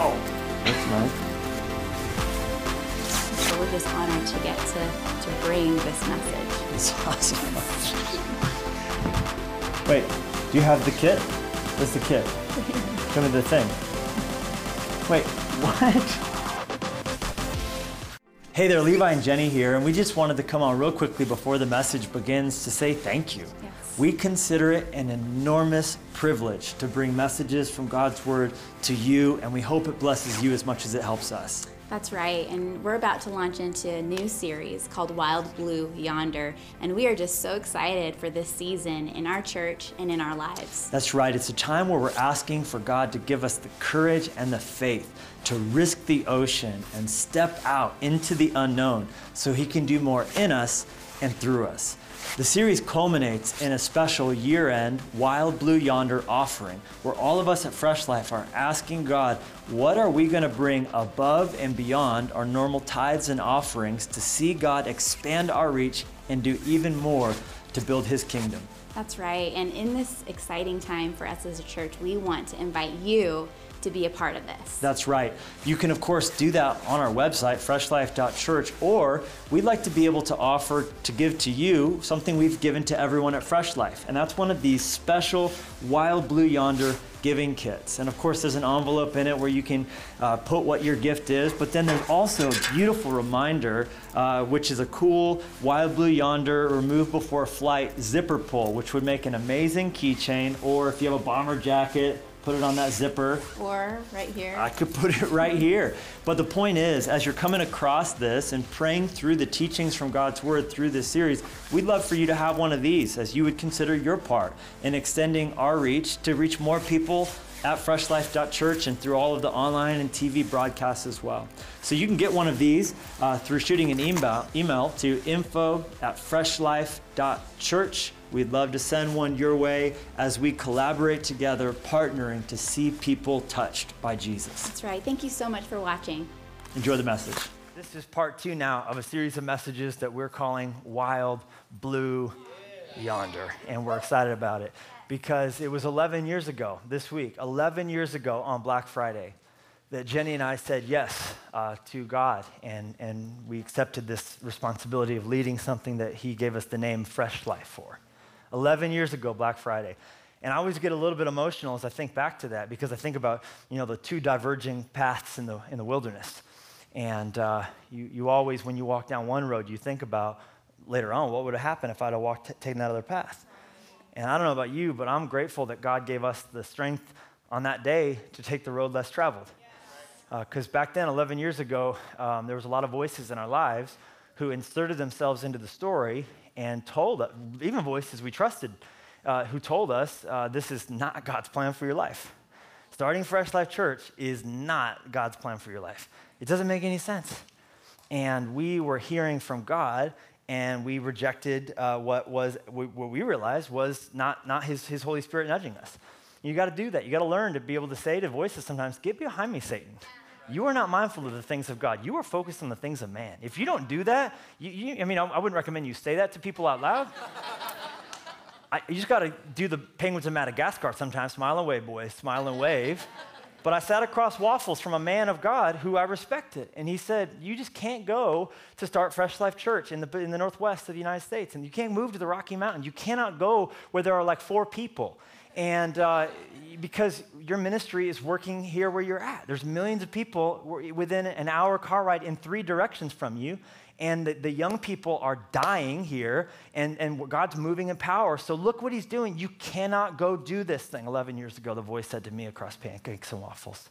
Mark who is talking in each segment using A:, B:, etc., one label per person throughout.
A: Oh, that's nice.
B: So we're just honored to get to, to bring this message.
A: That's awesome. Wait, do you have the kit? Where's the kit? Show me the thing. Wait, what? Hey there, Levi and Jenny here, and we just wanted to come on real quickly before the message begins to say thank you.
B: Yes.
A: We consider it an enormous privilege to bring messages from God's Word to you, and we hope it blesses you as much as it helps us.
B: That's right, and we're about to launch into a new series called Wild Blue Yonder, and we are just so excited for this season in our church and in our lives.
A: That's right, it's a time where we're asking for God to give us the courage and the faith to risk the ocean and step out into the unknown so He can do more in us and through us. The series culminates in a special year end Wild Blue Yonder offering, where all of us at Fresh Life are asking God, what are we going to bring above and beyond our normal tithes and offerings to see God expand our reach and do even more to build His kingdom?
B: That's right, and in this exciting time for us as a church, we want to invite you to be a part of this.
A: That's right. You can, of course, do that on our website, freshlife.church, or we'd like to be able to offer to give to you something we've given to everyone at Fresh Life. And that's one of these special Wild Blue Yonder giving kits. And of course, there's an envelope in it where you can uh, put what your gift is, but then there's also a beautiful reminder, uh, which is a cool Wild Blue Yonder remove before flight zipper pull, which would make an amazing keychain, or if you have a bomber jacket, put it on that zipper.
B: Or right here.
A: I could put it right here. But the point is, as you're coming across this and praying through the teachings from God's Word through this series, we'd love for you to have one of these as you would consider your part in extending our reach to reach more people at freshlife.church and through all of the online and TV broadcasts as well. So you can get one of these uh, through shooting an email, email to info at freshlife.church. We'd love to send one your way as we collaborate together, partnering to see people touched by Jesus.
B: That's right. Thank you so much for watching.
A: Enjoy the message. This is part two now of a series of messages that we're calling Wild Blue Yonder, and we're excited about it because it was 11 years ago this week, 11 years ago on Black Friday, that Jenny and I said yes uh, to God, and, and we accepted this responsibility of leading something that He gave us the name Fresh Life for. 11 years ago, Black Friday. And I always get a little bit emotional as I think back to that because I think about, you know, the two diverging paths in the, in the wilderness. And uh, you, you always, when you walk down one road, you think about later on, what would have happened if I'd have walked, t- taken that other path? And I don't know about you, but I'm grateful that God gave us the strength on that day to take the road less traveled. Because uh, back then, 11 years ago, um, there was a lot of voices in our lives who inserted themselves into the story and told even voices we trusted, uh, who told us uh, this is not God's plan for your life. Starting Fresh Life Church is not God's plan for your life. It doesn't make any sense. And we were hearing from God, and we rejected uh, what was what we realized was not, not his, his Holy Spirit nudging us. You got to do that. You got to learn to be able to say to voices sometimes, "Get behind me, Satan." You are not mindful of the things of God. You are focused on the things of man. If you don't do that, you, you, I mean, I, I wouldn't recommend you say that to people out loud. I, you just got to do the penguins of Madagascar sometimes. Smile and wave, boys. Smile and wave. But I sat across waffles from a man of God who I respected. And he said, You just can't go to start Fresh Life Church in the, in the northwest of the United States. And you can't move to the Rocky Mountains. You cannot go where there are like four people. And uh, because your ministry is working here where you're at, there's millions of people within an hour car ride in three directions from you. And the, the young people are dying here, and, and God's moving in power. So look what he's doing. You cannot go do this thing. 11 years ago, the voice said to me across pancakes and waffles.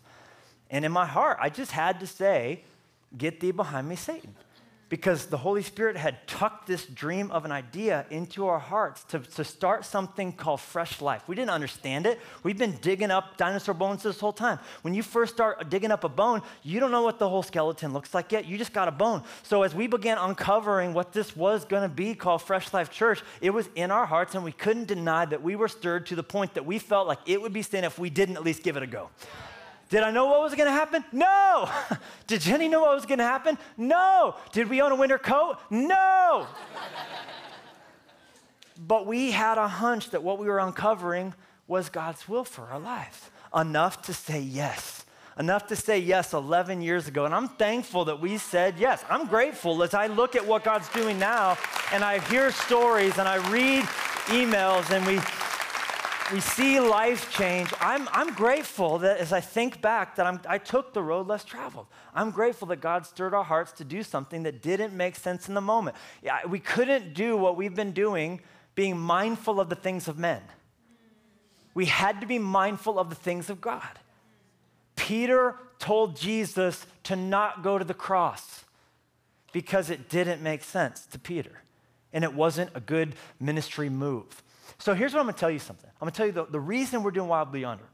A: And in my heart, I just had to say, Get thee behind me, Satan because the Holy Spirit had tucked this dream of an idea into our hearts to, to start something called fresh life. We didn't understand it. We've been digging up dinosaur bones this whole time. When you first start digging up a bone, you don't know what the whole skeleton looks like yet. You just got a bone. So as we began uncovering what this was going to be called Fresh Life Church, it was in our hearts, and we couldn't deny that we were stirred to the point that we felt like it would be sin if we didn't at least give it a go. Did I know what was going to happen? No. Did Jenny know what was going to happen? No. Did we own a winter coat? No. but we had a hunch that what we were uncovering was God's will for our lives, enough to say yes, enough to say yes 11 years ago. And I'm thankful that we said yes. I'm grateful as I look at what God's doing now and I hear stories and I read emails and we, we see life change. I'm, I'm grateful that as I think back that I'm, I took the road less traveled. I'm grateful that God stirred our hearts to do something that didn't make sense in the moment. Yeah, we couldn't do what we've been doing being mindful of the things of men. We had to be mindful of the things of God. Peter told Jesus to not go to the cross because it didn't make sense to Peter and it wasn't a good ministry move. So here's what I'm gonna tell you something. I'm gonna tell you the, the reason we're doing Wild Blue Yonder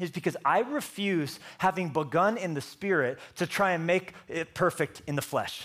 A: is because I refuse, having begun in the spirit, to try and make it perfect in the flesh.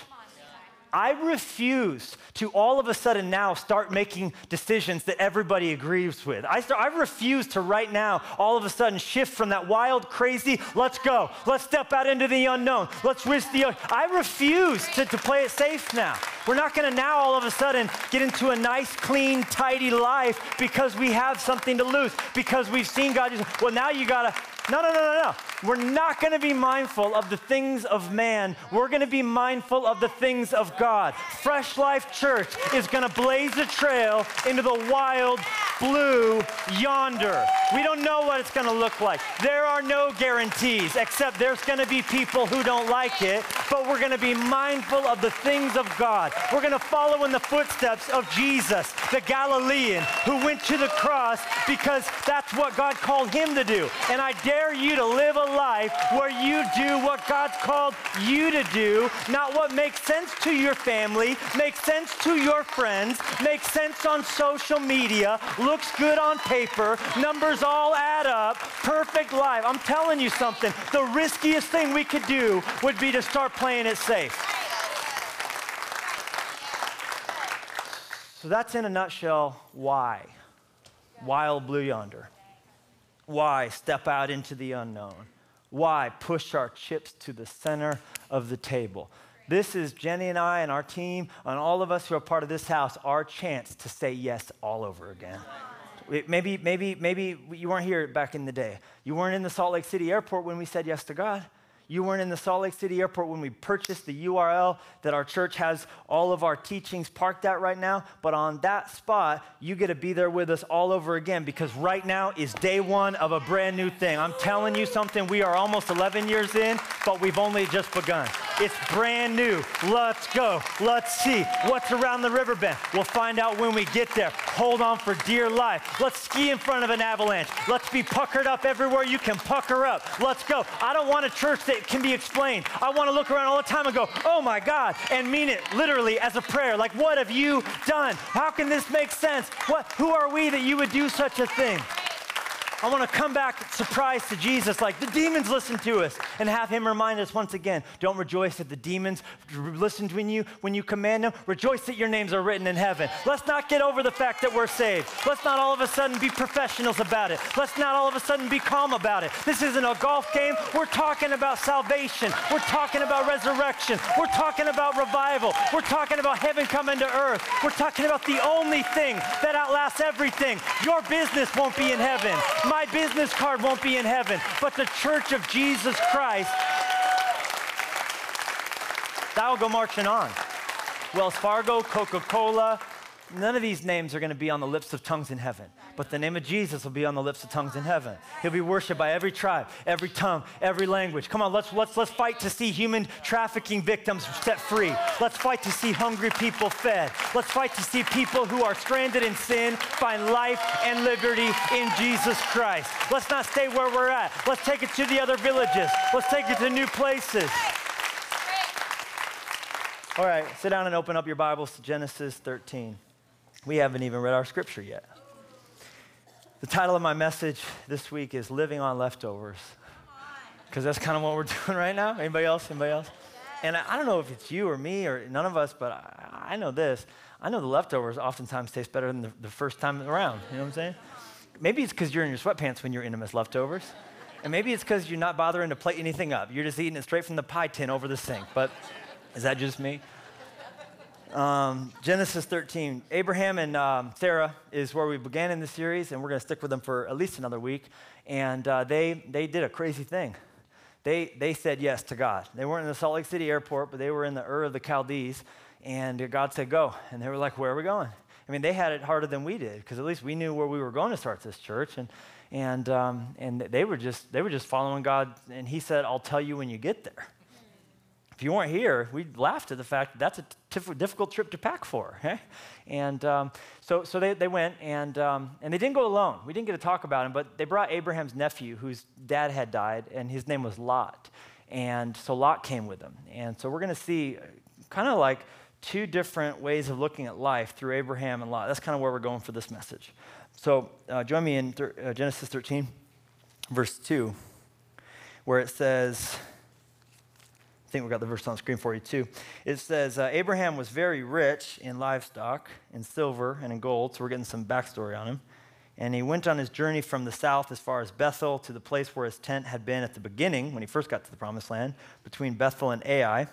A: I refuse to all of a sudden now start making decisions that everybody agrees with. I, start, I refuse to right now all of a sudden shift from that wild, crazy, let's go, let's step out into the unknown, let's risk the. I refuse to, to play it safe now. We're not going to now all of a sudden get into a nice, clean, tidy life because we have something to lose, because we've seen God. Well, now you got to no, no, no, no, no. We're not going to be mindful of the things of man. We're going to be mindful of the things of God. Fresh Life Church is going to blaze a trail into the wild blue yonder. We don't know what it's going to look like. There are no guarantees, except there's going to be people who don't like it, but we're going to be mindful of the things of God. We're going to follow in the footsteps of Jesus, the Galilean, who went to the cross because that's what God called him to do. And I dare you to live a life where you do what God's called you to do, not what makes sense to your family, makes sense to your friends, makes sense on social media, looks good on paper, numbers all add up, perfect life. I'm telling you something. The riskiest thing we could do would be to start playing it safe. So that's in a nutshell why. Wild Blue Yonder. Why step out into the unknown? Why push our chips to the center of the table? This is Jenny and I and our team and all of us who are part of this house, our chance to say yes all over again. Maybe, maybe, maybe you weren't here back in the day. You weren't in the Salt Lake City airport when we said yes to God. You weren't in the Salt Lake City airport when we purchased the URL that our church has all of our teachings parked at right now. But on that spot, you get to be there with us all over again because right now is day one of a brand new thing. I'm telling you something, we are almost 11 years in, but we've only just begun. It's brand new. Let's go. Let's see what's around the river bend. We'll find out when we get there. Hold on for dear life. Let's ski in front of an avalanche. Let's be puckered up everywhere you can pucker up. Let's go. I don't want a church that can be explained. I want to look around all the time and go, oh my God, and mean it literally as a prayer. Like, what have you done? How can this make sense? What, who are we that you would do such a thing? I want to come back surprised to Jesus, like the demons listen to us, and have him remind us once again don't rejoice that the demons listen to you when you command them. Rejoice that your names are written in heaven. Let's not get over the fact that we're saved. Let's not all of a sudden be professionals about it. Let's not all of a sudden be calm about it. This isn't a golf game. We're talking about salvation. We're talking about resurrection. We're talking about revival. We're talking about heaven coming to earth. We're talking about the only thing that outlasts everything. Your business won't be in heaven. My business card won't be in heaven, but the church of Jesus Christ, that will go marching on. Wells Fargo, Coca Cola, none of these names are going to be on the lips of tongues in heaven, but the name of Jesus will be on the lips of tongues in heaven. He'll be worshiped by every tribe, every tongue, every language. Come on, let's, let's, let's fight to see human trafficking victims set free. Let's fight to see hungry people fed. Let's fight to see people who are stranded in sin find life and liberty in Jesus Christ. Let's not stay where we're at. Let's take it to the other villages. Let's take it to new places. All right, sit down and open up your Bibles to Genesis 13. We haven't even read our scripture yet. The title of my message this week is Living on Leftovers. Because that's kind of what we're doing right now. Anybody else? Anybody else? And I, I don't know if it's you or me or none of us, but I, I know this. I know the leftovers oftentimes taste better than the, the first time around. You know what I'm saying? Maybe it's because you're in your sweatpants when you're as leftovers. And maybe it's because you're not bothering to plate anything up. You're just eating it straight from the pie tin over the sink. But is that just me? Um, Genesis 13. Abraham and um, Sarah is where we began in the series, and we're going to stick with them for at least another week. And uh, they, they did a crazy thing. they, they said yes to God. They weren't in the Salt Lake City airport, but they were in the Ur of the Chaldees. And God said, go. And they were like, where are we going? I mean, they had it harder than we did because at least we knew where we were going to start this church. And, and, um, and they, were just, they were just following God. And He said, I'll tell you when you get there. If you weren't here, we'd laugh at the fact that that's a t- difficult trip to pack for. Okay? And um, so, so they, they went, and, um, and they didn't go alone. We didn't get to talk about him, but they brought Abraham's nephew, whose dad had died, and his name was Lot. And so Lot came with them. And so we're going to see kind of like two different ways of looking at life through Abraham and Lot. That's kind of where we're going for this message. So uh, join me in th- uh, Genesis 13, verse 2, where it says, think we got the verse on the screen for you too. It says, uh, Abraham was very rich in livestock, in silver, and in gold. So we're getting some backstory on him. And he went on his journey from the south as far as Bethel to the place where his tent had been at the beginning when he first got to the promised land, between Bethel and Ai,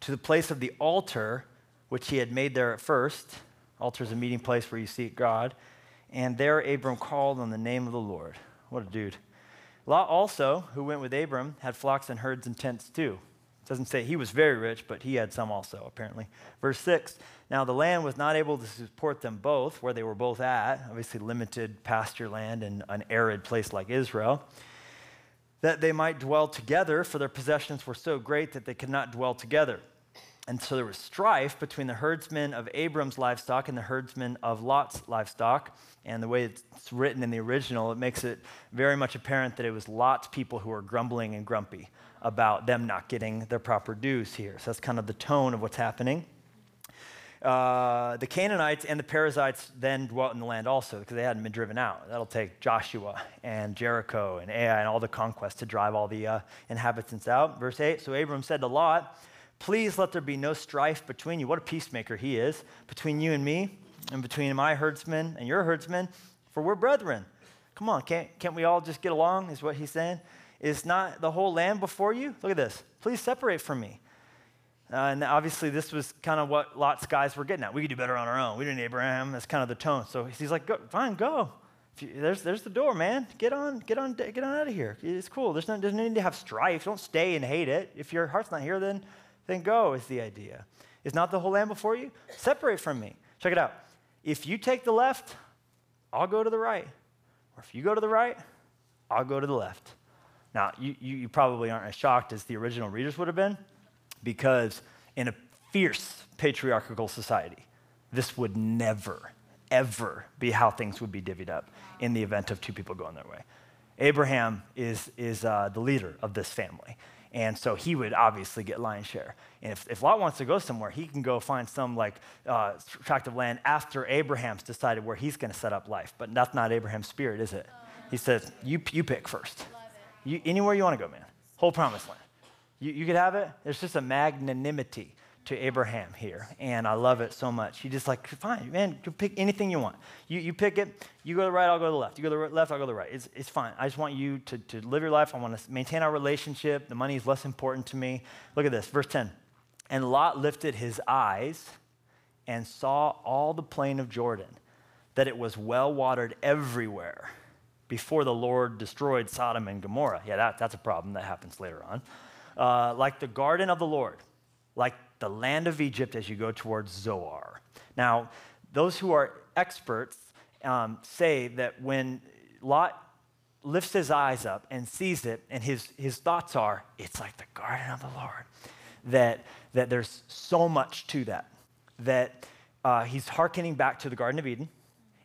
A: to the place of the altar which he had made there at first. Altar is a meeting place where you seek God. And there Abram called on the name of the Lord. What a dude. Lot also, who went with Abram, had flocks and herds and tents too. Doesn't say he was very rich, but he had some also, apparently. Verse 6 Now the land was not able to support them both, where they were both at, obviously limited pasture land in an arid place like Israel, that they might dwell together, for their possessions were so great that they could not dwell together. And so there was strife between the herdsmen of Abram's livestock and the herdsmen of Lot's livestock. And the way it's written in the original, it makes it very much apparent that it was Lot's people who were grumbling and grumpy about them not getting their proper dues here. So that's kind of the tone of what's happening. Uh, the Canaanites and the Perizzites then dwelt in the land also because they hadn't been driven out. That'll take Joshua and Jericho and Ai and all the conquests to drive all the uh, inhabitants out. Verse 8 So Abram said to Lot, Please let there be no strife between you. What a peacemaker he is, between you and me, and between my herdsmen and your herdsmen, for we're brethren. Come on, can't, can't we all just get along, is what he's saying. Is not the whole land before you? Look at this. Please separate from me. Uh, and obviously, this was kind of what Lot's guys were getting at. We could do better on our own. We didn't Abraham. That's kind of the tone. So he's like, go, fine, go. You, there's, there's the door, man. Get on, get on, get on out of here. It's cool. There's no, there's no need to have strife. Don't stay and hate it. If your heart's not here, then then go, is the idea. Is not the whole land before you? Separate from me. Check it out. If you take the left, I'll go to the right. Or if you go to the right, I'll go to the left. Now, you, you, probably aren't as shocked as the original readers would have been, because in a fierce patriarchal society, this would never, ever be how things would be divvied up in the event of two people going their way. Abraham is, is uh, the leader of this family. And so he would obviously get lion's share. And if, if Lot wants to go somewhere, he can go find some like uh, tract of land after Abraham's decided where he's going to set up life. But that's not Abraham's spirit, is it? He says, you, you pick first. You, anywhere you want to go, man. Whole promised land. You, you could have it. There's just a magnanimity to Abraham here, and I love it so much. He just like, fine, man, you pick anything you want. You, you pick it, you go to the right, I'll go to the left. You go to the left, I'll go to the right. It's, it's fine. I just want you to, to live your life. I want to maintain our relationship. The money is less important to me. Look at this, verse 10. And Lot lifted his eyes and saw all the plain of Jordan, that it was well watered everywhere before the Lord destroyed Sodom and Gomorrah. Yeah, that, that's a problem that happens later on. Uh, like the garden of the Lord, like the land of Egypt as you go towards Zoar. Now, those who are experts um, say that when Lot lifts his eyes up and sees it, and his, his thoughts are, it's like the garden of the Lord, that, that there's so much to that, that uh, he's hearkening back to the Garden of Eden,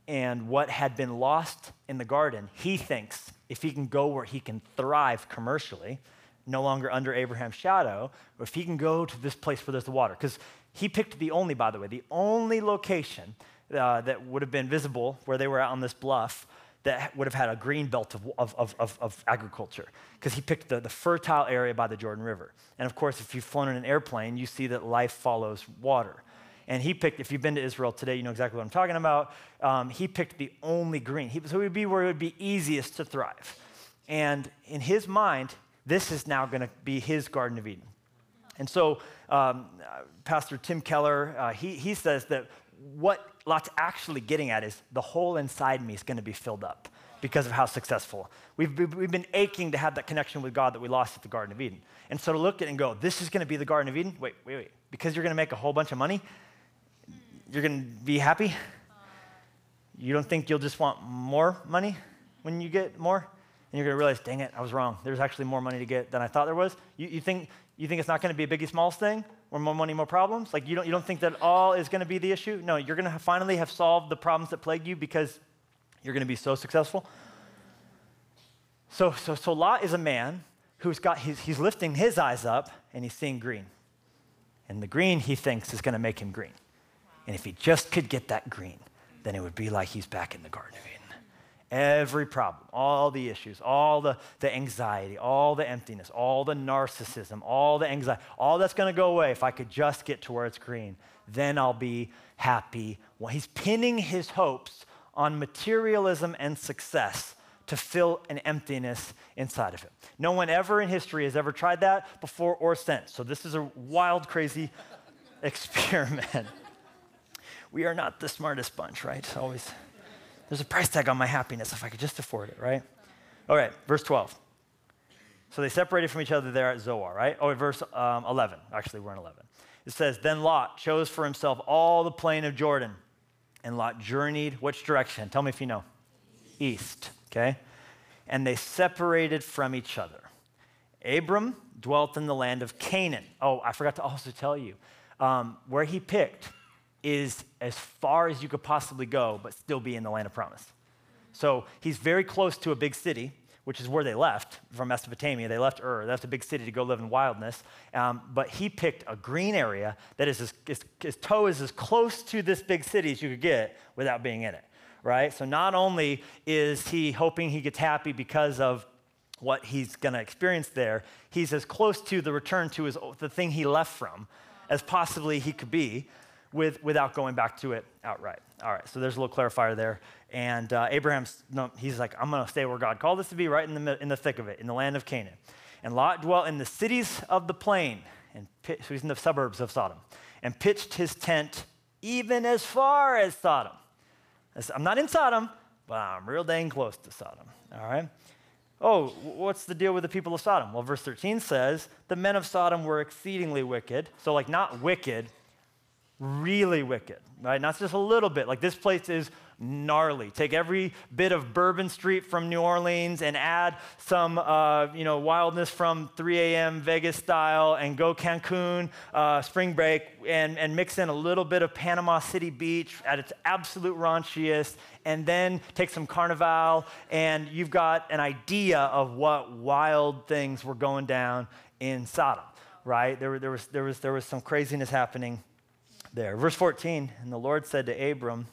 A: and what had been lost in the garden, he thinks if he can go where he can thrive commercially, no longer under Abraham's shadow, or if he can go to this place where there's the water. Because he picked the only, by the way, the only location uh, that would have been visible where they were out on this bluff that would have had a green belt of, of, of, of agriculture. Because he picked the, the fertile area by the Jordan River. And of course, if you've flown in an airplane, you see that life follows water. And he picked, if you've been to Israel today, you know exactly what I'm talking about. Um, he picked the only green. He, so it would be where it would be easiest to thrive. And in his mind, this is now going to be his Garden of Eden. And so, um, Pastor Tim Keller, uh, he, he says that what Lot's actually getting at is the hole inside me is going to be filled up. because of how successful. We've, we've been aching to have that connection with God that we lost at the Garden of Eden. And so to look at it and go, this is going to be the Garden of Eden? Wait, wait, wait. Because you're going to make a whole bunch of money? You're going to be happy? You don't think you'll just want more money when you get more? And you're going to realize, dang it, I was wrong. There's actually more money to get than I thought there was. You, you think, you think it's not going to be a biggie smalls thing? Or more money, more problems? Like you don't, you don't think that all is going to be the issue? No, you're going to finally have solved the problems that plague you because you're going to be so successful. So, so, so Lot is a man who's got, he's, he's lifting his eyes up and he's seeing green. And the green he thinks is going to make him green. And if he just could get that green, then it would be like he's back in the Garden of Eden. Every problem, all the issues, all the, the anxiety, all the emptiness, all the narcissism, all the anxiety, all that's going to go away if I could just get to where it's green. Then I'll be happy. Well, he's pinning his hopes on materialism and success to fill an emptiness inside of him. No one ever in history has ever tried that before or since. So this is a wild, crazy experiment. We are not the smartest bunch, right? Always. There's a price tag on my happiness if I could just afford it, right? All right, verse 12. So they separated from each other there at Zoar, right? Oh, verse um, 11. Actually, we're in 11. It says, Then Lot chose for himself all the plain of Jordan. And Lot journeyed which direction? Tell me if you know. East, okay? And they separated from each other. Abram dwelt in the land of Canaan. Oh, I forgot to also tell you. Um, where he picked is as far as you could possibly go, but still be in the land of promise. So he's very close to a big city, which is where they left from Mesopotamia. They left Ur. That's a big city to go live in wildness. Um, but he picked a green area that is as, his, toe is as close to this big city as you could get without being in it, right? So not only is he hoping he gets happy because of what he's going to experience there, he's as close to the return to his, the thing he left from as possibly he could be with, without going back to it outright. All right, so there's a little clarifier there. And uh, Abraham's, no, he's like, I'm going to stay where God called us to be, right in the, in the thick of it, in the land of Canaan. And Lot dwelt in the cities of the plain, and so he's in the suburbs of Sodom, and pitched his tent even as far as Sodom. I'm not in Sodom, but I'm real dang close to Sodom. All right? Oh, what's the deal with the people of Sodom? Well, verse 13 says, the men of Sodom were exceedingly wicked. So, like, not wicked, really wicked, right? Not just a little bit. Like this place is gnarly. Take every bit of Bourbon Street from New Orleans and add some, uh, you know, wildness from 3 a.m. Vegas style and go Cancun uh, spring break and, and mix in a little bit of Panama City Beach at its absolute raunchiest and then take some Carnival and you've got an idea of what wild things were going down in Sodom, right? There, there, was, there, was, there was some craziness happening there. Verse 14, and the Lord said to Abram,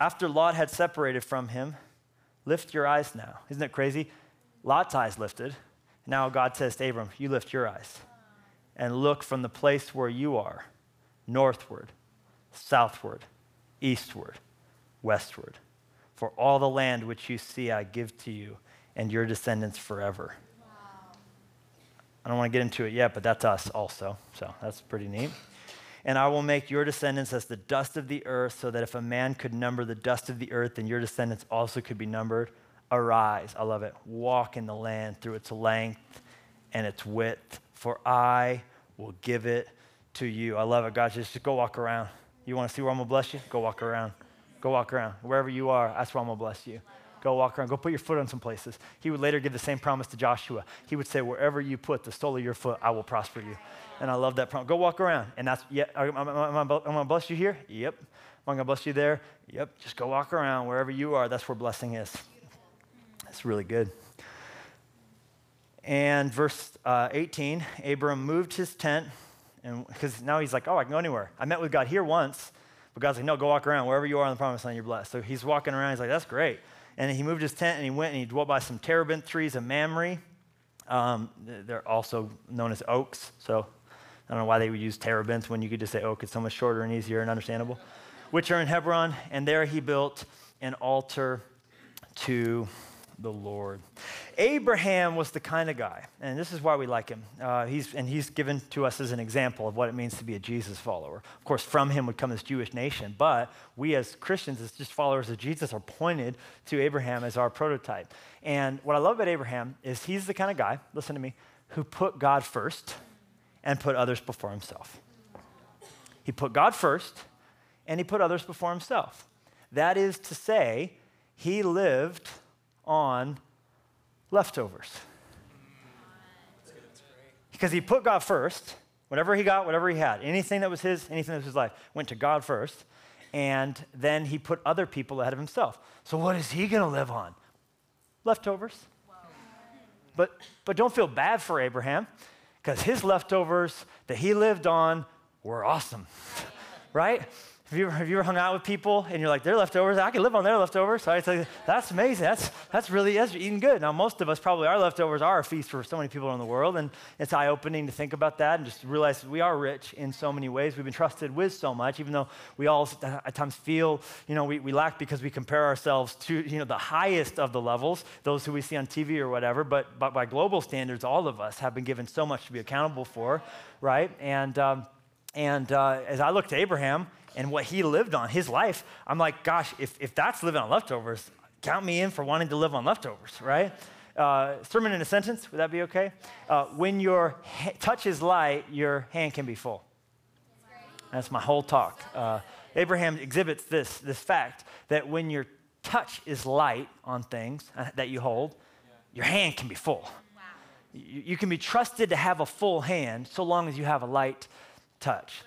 A: after Lot had separated from him, lift your eyes now. Isn't it crazy? Lot's eyes lifted. Now God says to Abram, you lift your eyes and look from the place where you are, northward, southward, eastward, westward. For all the land which you see, I give to you and your descendants forever. Wow. I don't want to get into it yet, but that's us also. So that's pretty neat. And I will make your descendants as the dust of the earth, so that if a man could number the dust of the earth, then your descendants also could be numbered. Arise, I love it. Walk in the land through its length and its width, for I will give it to you. I love it, God. Just go walk around. You want to see where I'm going to bless you? Go walk around. Go walk around. Wherever you are, that's where I'm going to bless you. Go walk around. Go put your foot on some places. He would later give the same promise to Joshua. He would say, Wherever you put the sole of your foot, I will prosper you. And I love that promise. Go walk around. And that's, yeah, I'm I going to bless you here? Yep. I'm I going to bless you there? Yep. Just go walk around wherever you are. That's where blessing is. That's really good. And verse uh, 18, Abram moved his tent, and because now he's like, oh, I can go anywhere. I met with God here once, but God's like, no, go walk around wherever you are on the promised land, you're blessed. So he's walking around. He's like, that's great. And he moved his tent and he went and he dwelt by some terebinth trees of Mamre. Um, they're also known as oaks. So I don't know why they would use terebinth when you could just say oak. It's so much shorter and easier and understandable. Which are in Hebron. And there he built an altar to the Lord. Abraham was the kind of guy, and this is why we like him. Uh, he's, and he's given to us as an example of what it means to be a Jesus follower. Of course, from him would come this Jewish nation, but we as Christians, as just followers of Jesus, are pointed to Abraham as our prototype. And what I love about Abraham is he's the kind of guy, listen to me, who put God first and put others before himself. He put God first and he put others before himself. That is to say, he lived on leftovers. Because he put God first, whatever he got, whatever he had, anything that was his, anything that was his life, went to God first, and then he put other people ahead of himself. So what is he going to live on? Leftovers. But, but don't feel bad for Abraham, because his leftovers that he lived on were awesome, right? Have you, ever, have you ever hung out with people and you're like, they're leftovers? I can live on their leftovers. So I say, that's amazing. That's, that's really, that's eating good. Now, most of us probably, our leftovers are a feast for so many people in the world. And it's eye opening to think about that and just realize we are rich in so many ways. We've been trusted with so much, even though we all at times feel, you know, we, we lack because we compare ourselves to, you know, the highest of the levels, those who we see on TV or whatever. But, but by global standards, all of us have been given so much to be accountable for, right? And, um, and uh, as I look to Abraham, and what he lived on, his life, I'm like, gosh, if, if that's living on leftovers, count me in for wanting to live on leftovers, right? Uh, sermon in a sentence, would that be okay? Uh, when your ha- touch is light, your hand can be full. That's my whole talk. Uh, Abraham exhibits this, this fact that when your touch is light on things uh, that you hold, your hand can be full. Wow. You, you can be trusted to have a full hand so long as you have a light touch.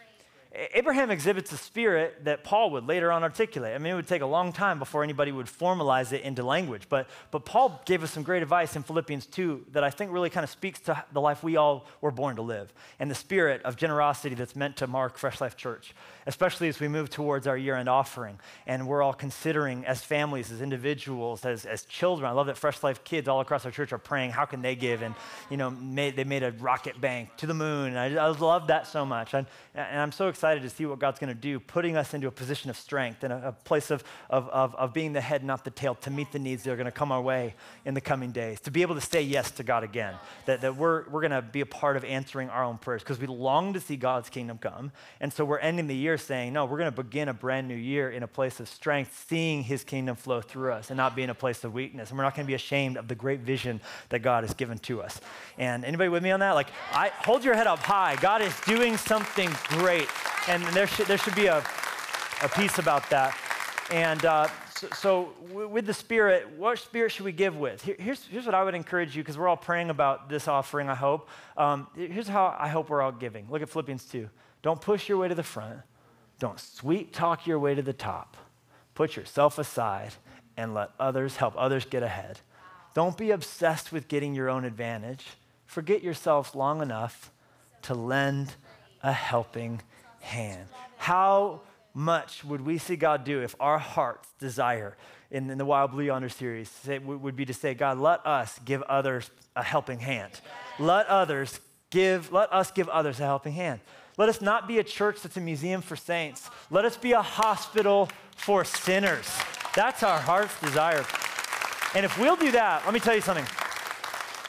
A: Abraham exhibits a spirit that Paul would later on articulate. I mean, it would take a long time before anybody would formalize it into language. But, but Paul gave us some great advice in Philippians 2 that I think really kind of speaks to the life we all were born to live and the spirit of generosity that's meant to mark Fresh Life Church, especially as we move towards our year end offering. And we're all considering as families, as individuals, as, as children. I love that Fresh Life kids all across our church are praying, how can they give? And, you know, made, they made a rocket bank to the moon. I, I love that so much. And, and I'm so excited excited to see what God's going to do, putting us into a position of strength and a, a place of, of, of, of, being the head, not the tail, to meet the needs that are going to come our way in the coming days, to be able to say yes to God again, that, that we're, we're going to be a part of answering our own prayers because we long to see God's kingdom come. And so we're ending the year saying, no, we're going to begin a brand new year in a place of strength, seeing his kingdom flow through us and not be in a place of weakness. And we're not going to be ashamed of the great vision that God has given to us. And anybody with me on that? Like, I hold your head up high. God is doing something great and there should, there should be a, a piece about that. And uh, so, so, with the Spirit, what Spirit should we give with? Here, here's, here's what I would encourage you, because we're all praying about this offering, I hope. Um, here's how I hope we're all giving. Look at Philippians 2. Don't push your way to the front, don't sweet talk your way to the top. Put yourself aside and let others help others get ahead. Don't be obsessed with getting your own advantage. Forget yourselves long enough to lend a helping hand. How much would we see God do if our heart's desire in, in the Wild Blue Yonder series say, would be to say, God, let us give others a helping hand. Let others give, let us give others a helping hand. Let us not be a church that's a museum for saints. Let us be a hospital for sinners. That's our heart's desire. And if we'll do that, let me tell you something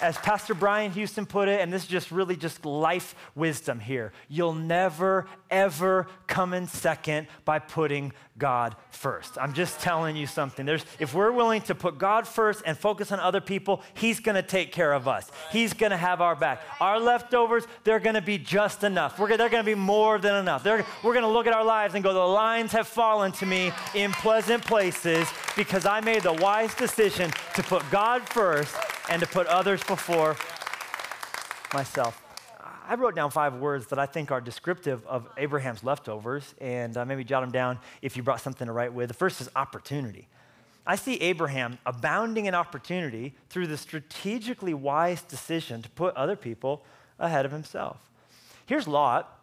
A: as Pastor Brian Houston put it, and this is just really just life wisdom here, you'll never, ever come in second by putting God first. I'm just telling you something. There's, if we're willing to put God first and focus on other people, He's going to take care of us. He's going to have our back. Our leftovers, they're going to be just enough. We're, they're going to be more than enough. They're, we're going to look at our lives and go, the lines have fallen to me in pleasant places because I made the wise decision to put God first and to put others before myself. I wrote down five words that I think are descriptive of Abraham's leftovers, and uh, maybe jot them down if you brought something to write with. The first is opportunity. I see Abraham abounding in opportunity through the strategically wise decision to put other people ahead of himself. Here's Lot,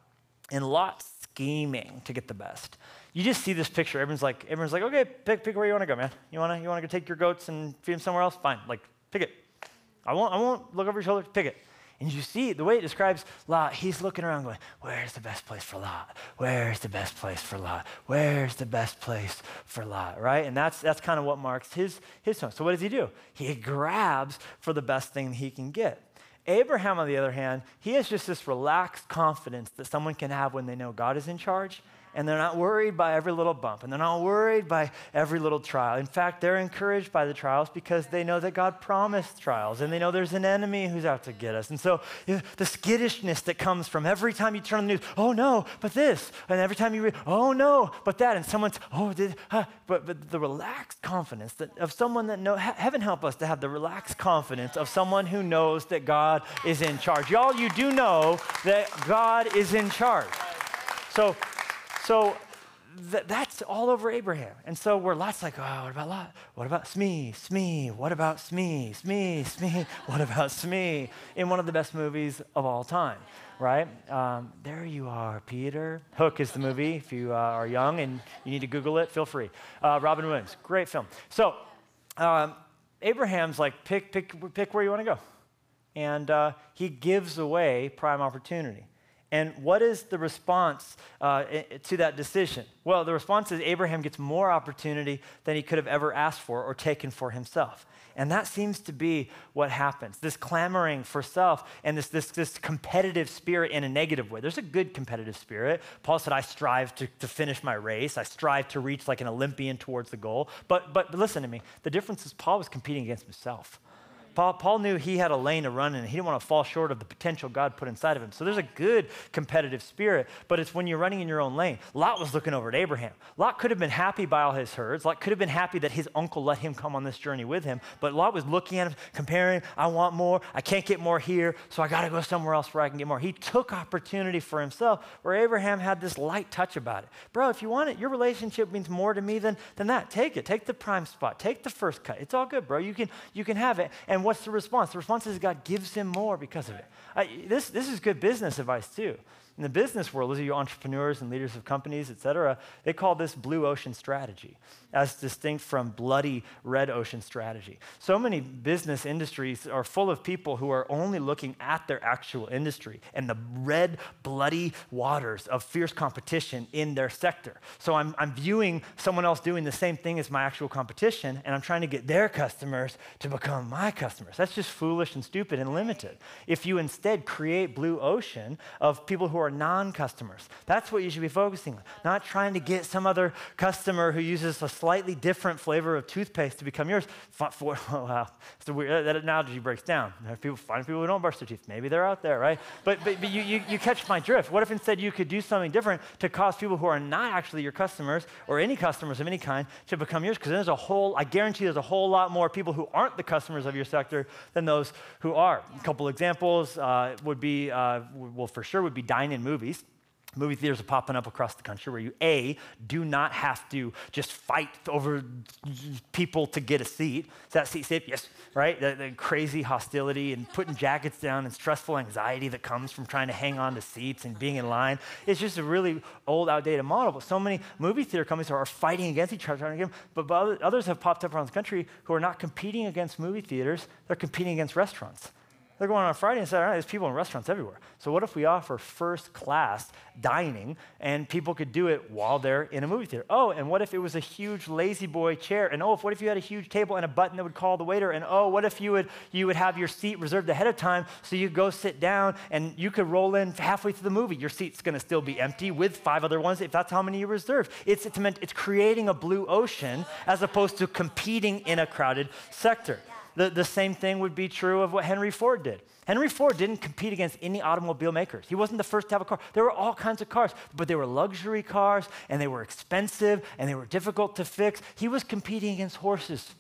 A: and Lot scheming to get the best. You just see this picture. Everyone's like, everyone's like, okay, pick, pick where you want to go, man. You want to, you want to go take your goats and feed them somewhere else? Fine. Like, pick it. I won't, I won't look over your shoulder. Pick it. And you see the way it describes Lot, he's looking around going, Where's the best place for Lot? Where's the best place for Lot? Where's the best place for Lot? Right? And that's, that's kind of what marks his, his tone. So what does he do? He grabs for the best thing he can get. Abraham, on the other hand, he has just this relaxed confidence that someone can have when they know God is in charge and they're not worried by every little bump and they're not worried by every little trial. In fact, they're encouraged by the trials because they know that God promised trials and they know there's an enemy who's out to get us. And so you know, the skittishness that comes from every time you turn on the news, oh no, but this, and every time you read, oh no, but that, and someone's, oh, did, huh, but, but the relaxed confidence that, of someone that knows, heaven help us to have the relaxed confidence of someone who knows that God is in charge. Y'all, you do know that God is in charge. So so th- that's all over Abraham. And so we're lots like, oh, what about Lot? What about Smee? Smee? What about Smee? Smee? Smee? What about Smee? In one of the best movies of all time, right? Um, there you are, Peter. Hook is the movie. If you uh, are young and you need to Google it, feel free. Uh, Robin Williams, great film. So um, Abraham's like, pick, pick, pick where you want to go. And uh, he gives away prime opportunity. And what is the response uh, to that decision? Well, the response is Abraham gets more opportunity than he could have ever asked for or taken for himself. And that seems to be what happens this clamoring for self and this, this, this competitive spirit in a negative way. There's a good competitive spirit. Paul said, I strive to, to finish my race, I strive to reach like an Olympian towards the goal. But, but listen to me the difference is Paul was competing against himself. Paul, Paul knew he had a lane to run in, he didn't want to fall short of the potential God put inside of him. So there's a good competitive spirit, but it's when you're running in your own lane. Lot was looking over at Abraham. Lot could have been happy by all his herds. Lot could have been happy that his uncle let him come on this journey with him, but Lot was looking at him, comparing, I want more, I can't get more here, so I got to go somewhere else where I can get more. He took opportunity for himself, where Abraham had this light touch about it. Bro, if you want it, your relationship means more to me than, than that. Take it. Take the prime spot. Take the first cut. It's all good, bro. You can, you can have it. And what's the response? The response is God gives him more because of it. I, this, this is good business advice, too. In the business world, those of you entrepreneurs and leaders of companies, et cetera, they call this blue ocean strategy, as distinct from bloody red ocean strategy. So many business industries are full of people who are only looking at their actual industry and the red, bloody waters of fierce competition in their sector. So I'm, I'm viewing someone else doing the same thing as my actual competition, and I'm trying to get their customers to become my customers. That's just foolish and stupid and limited. If you instead create blue ocean of people who are non customers. That's what you should be focusing on, not trying to get some other customer who uses a slightly different flavor of toothpaste to become yours. For, wow, weird, that analogy breaks down. People, find people who don't brush their teeth. Maybe they're out there, right? But, but, but you, you, you catch my drift. What if instead you could do something different to cause people who are not actually your customers or any customers of any kind to become yours? Because there's a whole, I guarantee there's a whole lot more people who aren't the customers of your sector than those who are. A couple examples uh, would be, uh, well, for sure, would be dine in movies. Movie theaters are popping up across the country where you, A, do not have to just fight over people to get a seat. Is that seat safe? Yes, right? The, the, crazy hostility and putting jackets down and stressful anxiety that comes from trying to hang on to seats and being in line. It's just a really old, outdated model. But so many movie theater companies are fighting against each other. But others have popped up around the country who are not competing against movie theaters, they're competing against restaurants. They're going on Friday and Saturday There's people in restaurants everywhere. So what if we offer first class dining and people could do it while they're in a movie theater? Oh, and what if it was a huge La-Z-Boy chair? And oh, if, what if you had a huge table and a button that would call the waiter? And oh, what if you would you would have your seat reserved ahead of time so you go sit down and you could roll in halfway through the movie. Your seat's going to still be empty with five other ones if that's how many you reserved. It's it's meant it's creating a blue ocean as opposed to competing in a crowded sector. The, the same thing would be true of what Henry Ford did. Henry Ford didn't compete against any automobile makers. He wasn't the first to have a car. There were all kinds of cars, but they were luxury cars and they were expensive and they were difficult to fix. He was competing against horses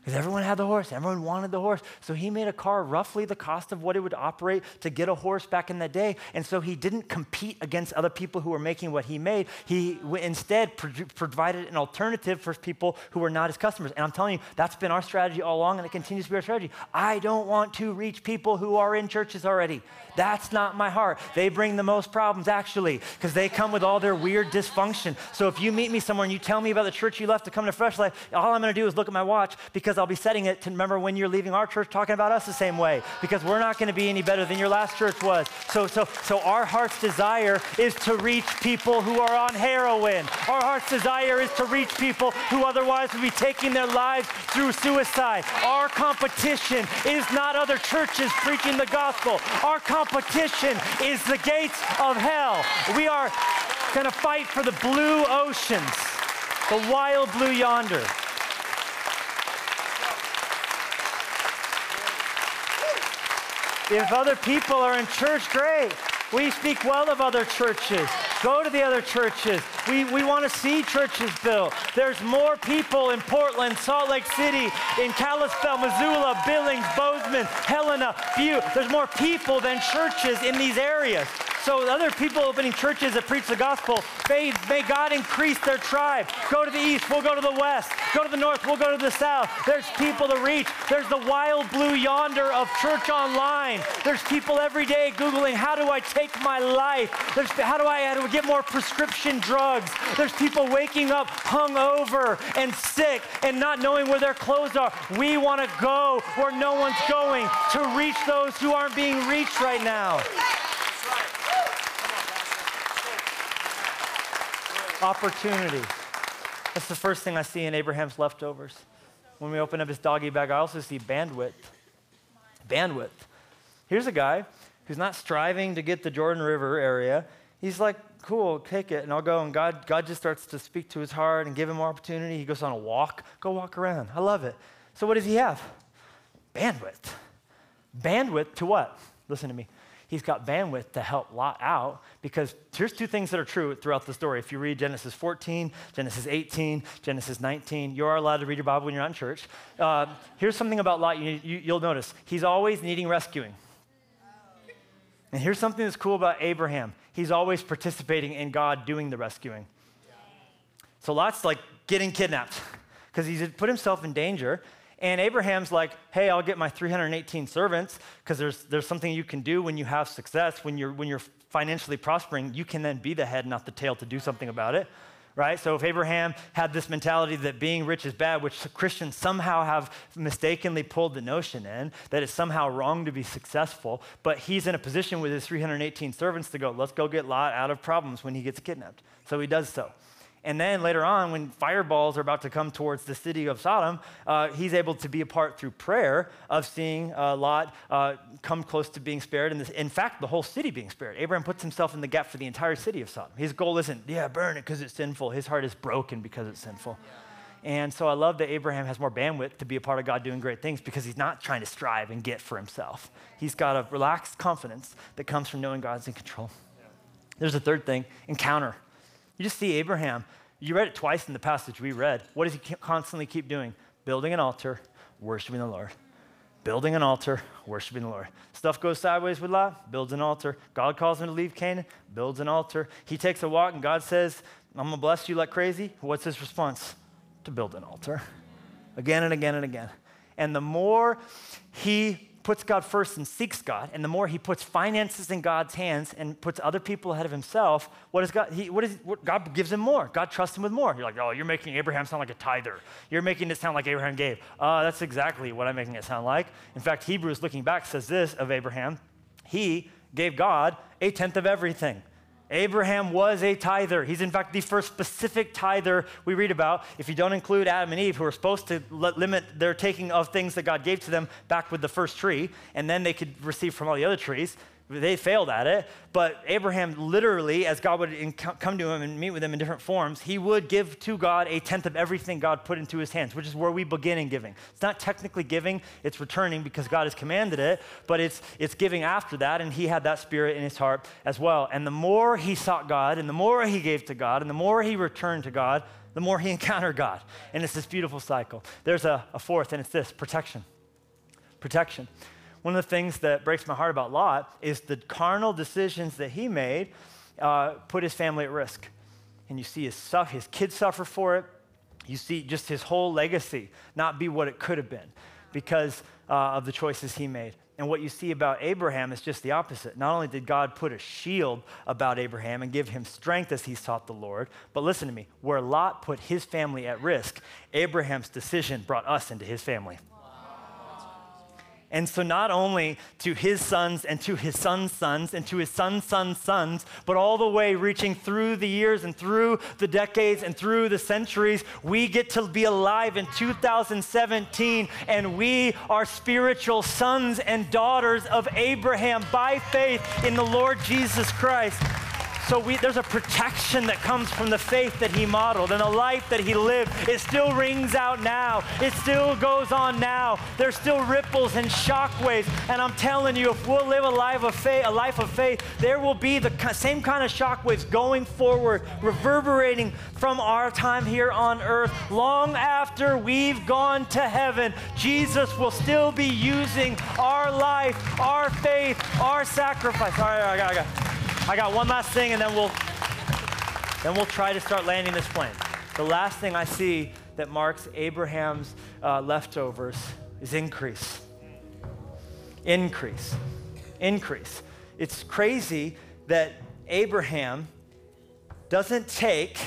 A: because everyone had the horse, everyone wanted the horse. So he made a car roughly the cost of what it would operate to get a horse back in the day. And so he didn't compete against other people who were making what he made. He instead pro- provided an alternative for people who were not his customers. And I'm telling you, that's been our strategy all along, and it continues to be our strategy. I don't want to reach people who are in churches already. That's not my heart. They bring the most problems, actually, because they come with all their weird dysfunction. So if you meet me somewhere and you tell me about the church you left to come to Fresh Life, all I'm going to do is look at my watch because because I'll be setting it to remember when you're leaving our church talking about us the same way because we're not going to be any better than your last church was. So, so, so our heart's desire is to reach people who are on heroin. Our heart's desire is to reach people who otherwise would be taking their lives through suicide. Our competition is not other churches preaching the gospel. Our competition is the gates of hell. We are going to fight for the blue oceans, the wild blue yonder. If other people are in church, great. We speak well of other churches. Go to the other churches. We, we want to see churches built. There's more people in Portland, Salt Lake City, in Kalispell, Missoula, Billings, Bozeman, Helena, Butte. There's more people than churches in these areas. So other people opening churches that preach the gospel, may, may God increase their tribe. Go to the east, we'll go to the west. Go to the north, we'll go to the south. There's people to reach. There's the wild blue yonder of church online. There's people every day Googling, how do I take my life? There's, how do I, how do I get more prescription drugs? There's people waking up hungover and sick and not knowing where their clothes are. We want to go where no one's going to reach those who aren't being reached right now. Opportunity. That's the first thing I see in Abraham's leftovers. When we open up his doggy bag, I also see bandwidth. Bandwidth. Here's a guy who's not striving to get the Jordan River area. He's like, cool, take it, and I'll go. And God, God just starts to speak to his heart and give him more opportunity. He goes on a walk. Go walk around. I love it. So, what does he have? Bandwidth. Bandwidth to what? Listen to me he's got bandwidth to help Lot out because here's two things that are true throughout the story. If you read Genesis 14, Genesis 18, Genesis 19, you are allowed to read your Bible when you're not in church. Uh, here's something about Lot you, you, you'll notice he's always needing rescuing. And here's something that's cool about Abraham he's always participating in God doing the rescuing. So Lot's like getting kidnapped because he's put himself in danger. And Abraham's like, hey, I'll get my 318 servants because there's, there's something you can do when you have success, when you're, when you're financially prospering, you can then be the head, not the tail, to do something about it. Right? So if Abraham had this mentality that being rich is bad, which Christians somehow have mistakenly pulled the notion in, that it's somehow wrong to be successful, but he's in a position with his 318 servants to go, let's go get Lot out of problems when he gets kidnapped. So he does so. And then later on, when fireballs are about to come towards the city of Sodom, uh, he's able to be a part through prayer of seeing uh, Lot uh, come close to being spared. And in fact, the whole city being spared. Abraham puts himself in the gap for the entire city of Sodom. His goal isn't, yeah, burn it because it's sinful. His heart is broken because it's sinful. And so I love that Abraham has more bandwidth to be a part of God doing great things because he's not trying to strive and get for himself. He's got a relaxed confidence that comes from knowing God's in control. There's a third thing encounter. You just see Abraham. You read it twice in the passage we read. What does he constantly keep doing? Building an altar, worshiping the Lord. Building an altar, worshiping the Lord. Stuff goes sideways with Lot, builds an altar. God calls him to leave Canaan, builds an altar. He takes a walk and God says, I'm to bless you like crazy. What's his response? To build an altar. Again and again and again. And the more he puts God first and seeks God, and the more he puts finances in God's hands and puts other people ahead of himself, what is God? He, what is what, God gives him more. God trusts him with more. You're like, oh, you're making Abraham sound like a tither. You're making it sound like Abraham gave. Uh, that's exactly what I'm making it sound like. In fact, Hebrews, looking back, says this of Abraham: He gave God a tenth of everything. Abraham was a tither. He's, in fact, the first specific tither we read about. If you don't include Adam and Eve, who were supposed to limit their taking of things that God gave to them back with the first tree, and then they could receive from all the other trees, they failed at it. But Abraham literally, as God would come to him and meet with him in different forms, he would give to God a tenth of everything God put into his hands, which is where we begin in giving. It's not technically giving, it's returning because God has commanded it, but it's, it's giving after that, and he had that spirit in his heart as well. And the more he sought God, and the more he gave to God, and the more he returned to God, the more he encountered God. And it's this beautiful cycle. There's a, a fourth, and it's this protection. Protection one of the things that breaks my heart about Lot is the carnal decisions that he made uh, put his family at risk. And you see his, his kids suffer for it. You see just his whole legacy not be what it could have been because uh, of the choices he made. And what you see about Abraham is just the opposite. Not only did God put a shield about Abraham and give him strength as he sought the Lord, but listen to me, where Lot put his family at risk, Abraham's decision brought us into his family. And so, not only to his sons and to his son's sons and to his son's son's sons, but all the way reaching through the years and through the decades and through the centuries, we get to be alive in 2017 and we are spiritual sons and daughters of Abraham by faith in the Lord Jesus Christ. So we, there's a protection that comes from the faith that he modeled and the life that he lived. It still rings out now. It still goes on now. There's still ripples and shockwaves. And I'm telling you, if we'll live a life of faith, a life of faith, there will be the same kind of shockwaves going forward, reverberating from our time here on earth. Long after we've gone to heaven, Jesus will still be using our life, our faith, our sacrifice. All right, all right, I got, I got. One last thing, and then we'll then we'll try to start landing this plane. The last thing I see that marks Abraham's uh, leftovers is increase. Increase. Increase. It's crazy that Abraham doesn't take,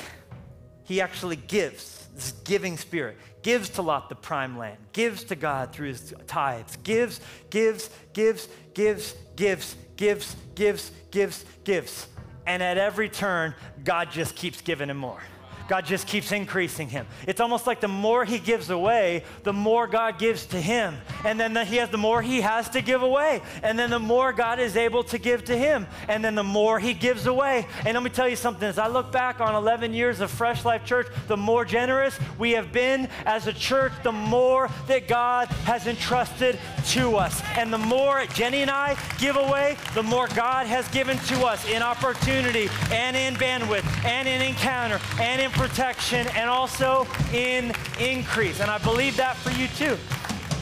A: he actually gives. This giving spirit. Gives to Lot the prime land, gives to God through his tithes, gives, gives, gives, gives, gives, gives, gives, gives, gives. And at every turn, God just keeps giving him more. God just keeps increasing him. It's almost like the more he gives away, the more God gives to him. And then the, he has the more he has to give away. And then the more God is able to give to him. And then the more he gives away. And let me tell you something as I look back on 11 years of Fresh Life Church, the more generous we have been as a church, the more that God has entrusted to us. And the more Jennie and I give away, the more God has given to us in opportunity and in bandwidth and in encounter and in protection and also in increase. And I believe that for you too.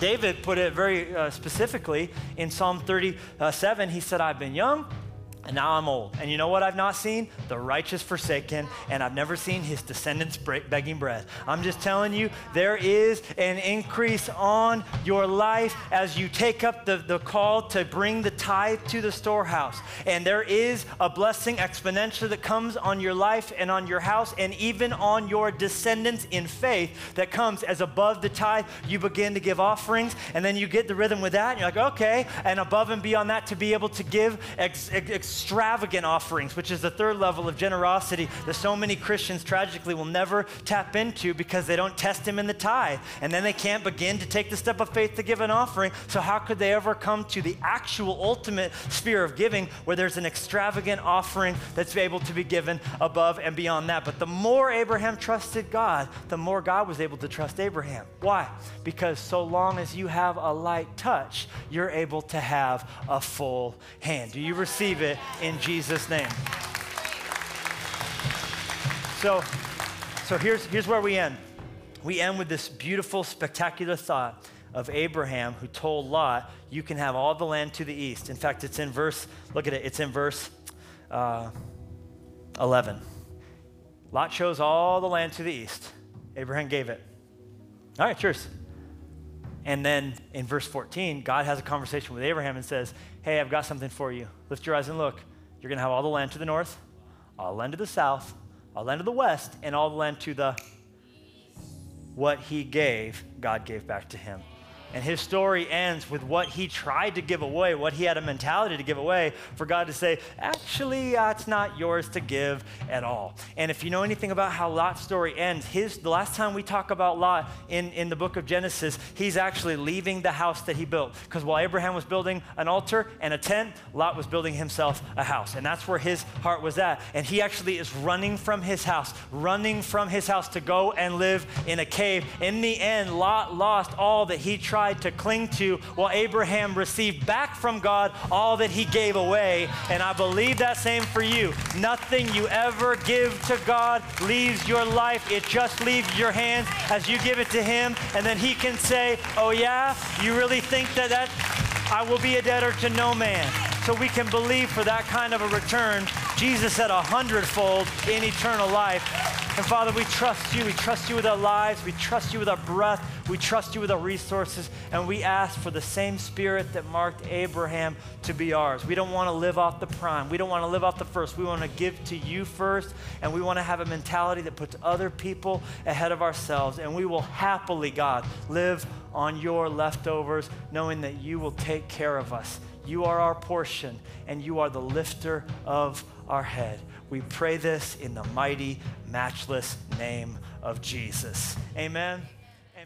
A: David put it very uh, specifically in Psalm 37. He said, I've been young and now I'm old. And you know what I've not seen? The righteous forsaken, and I've never seen his descendants begging bread. I'm just telling you, there is an increase on your life as you take up the, the call to bring the tithe to the storehouse. And there is a blessing exponentially that comes on your life and on your house and even on your descendants in faith that comes as above the tithe. You begin to give offerings, and then you get the rhythm with that, and you're like, okay. And above and beyond that, to be able to give ex- ex- extravagant offerings, which is the third level of generosity that so many Christians tragically will never tap into because they don't test Him in the tithe. And then they can't begin to take the step of faith to give an offering. So, how could they ever come to the actual ultimate sphere of giving where there's an extravagant offering that's able to be given above and beyond that? But the more Abraham trusted God, the more God was able to trust Abraham. Why? Because so long as you have a light touch, you're able to have a full hand. Do you receive it in Jesus' name. So, so here's, here's where we end. We end with this beautiful, spectacular thought of Abraham who told Lot, You can have all the land to the east. In fact, it's in verse, look at it, it's in verse uh, 11. Lot chose all the land to the east. Abraham gave it. All right, cheers. And then in verse 14, God has a conversation with Abraham and says, Hey, I've got something for you. Lift your eyes and look. You're going to have all the land to the north, all the land to the south, all the land to the west, and all the land to the. What he gave, God gave back to him. And his story ends with what he tried to give away, what he had a mentality to give away, for God to say, actually, it's not yours to give at all. And if you know anything about how Lot's story ends, his, the last time we talk about Lot in, in the book of Genesis, he's actually leaving the house that he built. Because while Abraham was building an altar and a tent, Lot was building himself a house. And that's where his heart was at. And he actually is running from his house, running from his house to go and live in a cave. In the end, Lot lost all that he tried tried to cling to, while Abraham received back from God all that he gave away. And I believe that same for you. Nothing you ever give to God leaves your life, it just leaves your hands as you give it to him. And then he can say, Oh, yeah, you really think that that I will be a debtor to no man. So we can believe for that kind of a return. Jesus said a hundredfold in eternal life. And Father, we trust you. We trust you with our lives. We trust you with our breath. We trust you with our resources. And we ask for the same spirit that marked Abraham to be ours. We don't want to live off the prime. We don't want to live off the first. We want to give to you first. And we want to have a mentality that puts other people ahead of ourselves. And we will happily, God, live on your leftovers, knowing that you will take care of us. You are our portion, and you are the lifter of our head. We pray this in the mighty, matchless name of Jesus.
C: Amen.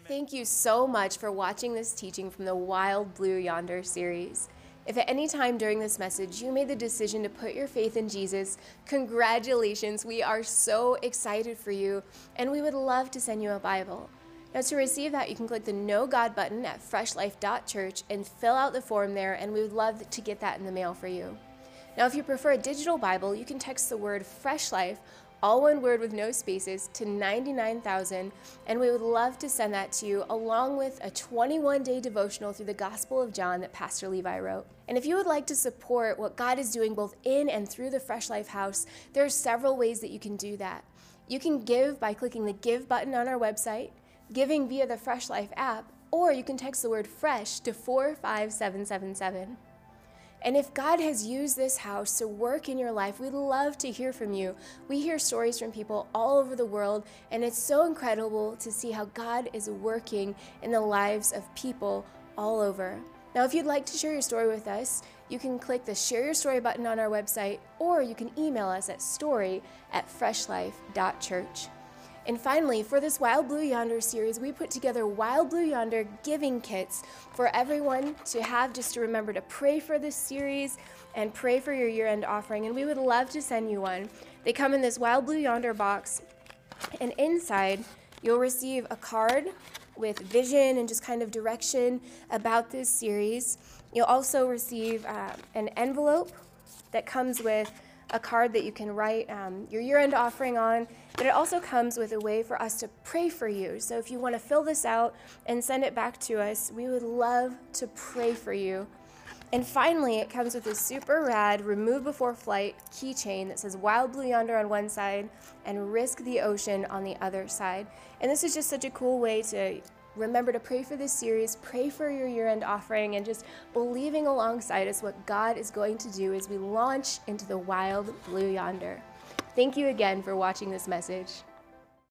C: Thank you so much for watching this teaching from the Wild Blue Yonder series. If at any time during this message you made the decision to put your faith in Jesus, congratulations. We are so excited for you, and we would love to send you a Bible. Now, to receive that, you can click the Know God button at freshlife.church and fill out the form there, and we would love to get that in the mail for you. Now, if you prefer a digital Bible, you can text the word Fresh Life, all one word with no spaces, to 99,000, and we would love to send that to you along with a 21 day devotional through the Gospel of John that Pastor Levi wrote. And if you would like to support what God is doing both in and through the Fresh Life House, there are several ways that you can do that. You can give by clicking the Give button on our website giving via the Fresh Life app, or you can text the word fresh to 45777. And if God has used this house to work in your life, we'd love to hear from you. We hear stories from people all over the world, and it's so incredible to see how God is working in the lives of people all over. Now, if you'd like to share your story with us, you can click the Share Your Story button on our website, or you can email us at story at freshlife.church. And finally, for this Wild Blue Yonder series, we put together Wild Blue Yonder giving kits for everyone to have just to remember to pray for this series and pray for your year end offering. And we would love to send you one. They come in this Wild Blue Yonder box, and inside, you'll receive a card with vision and just kind of direction about this series. You'll also receive uh, an envelope that comes with a card that you can write um, your year end offering on, but it also comes with a way for us to pray for you. So if you want to fill this out and send it back to us, we would love to pray for you. And finally, it comes with a super rad remove before flight keychain that says Wild Blue Yonder on one side and Risk the Ocean on the other side. And this is just such a cool way to Remember to pray for this series, pray for your year end offering, and just believing alongside us what God is going to do as we launch into the wild blue yonder. Thank you again for watching this message.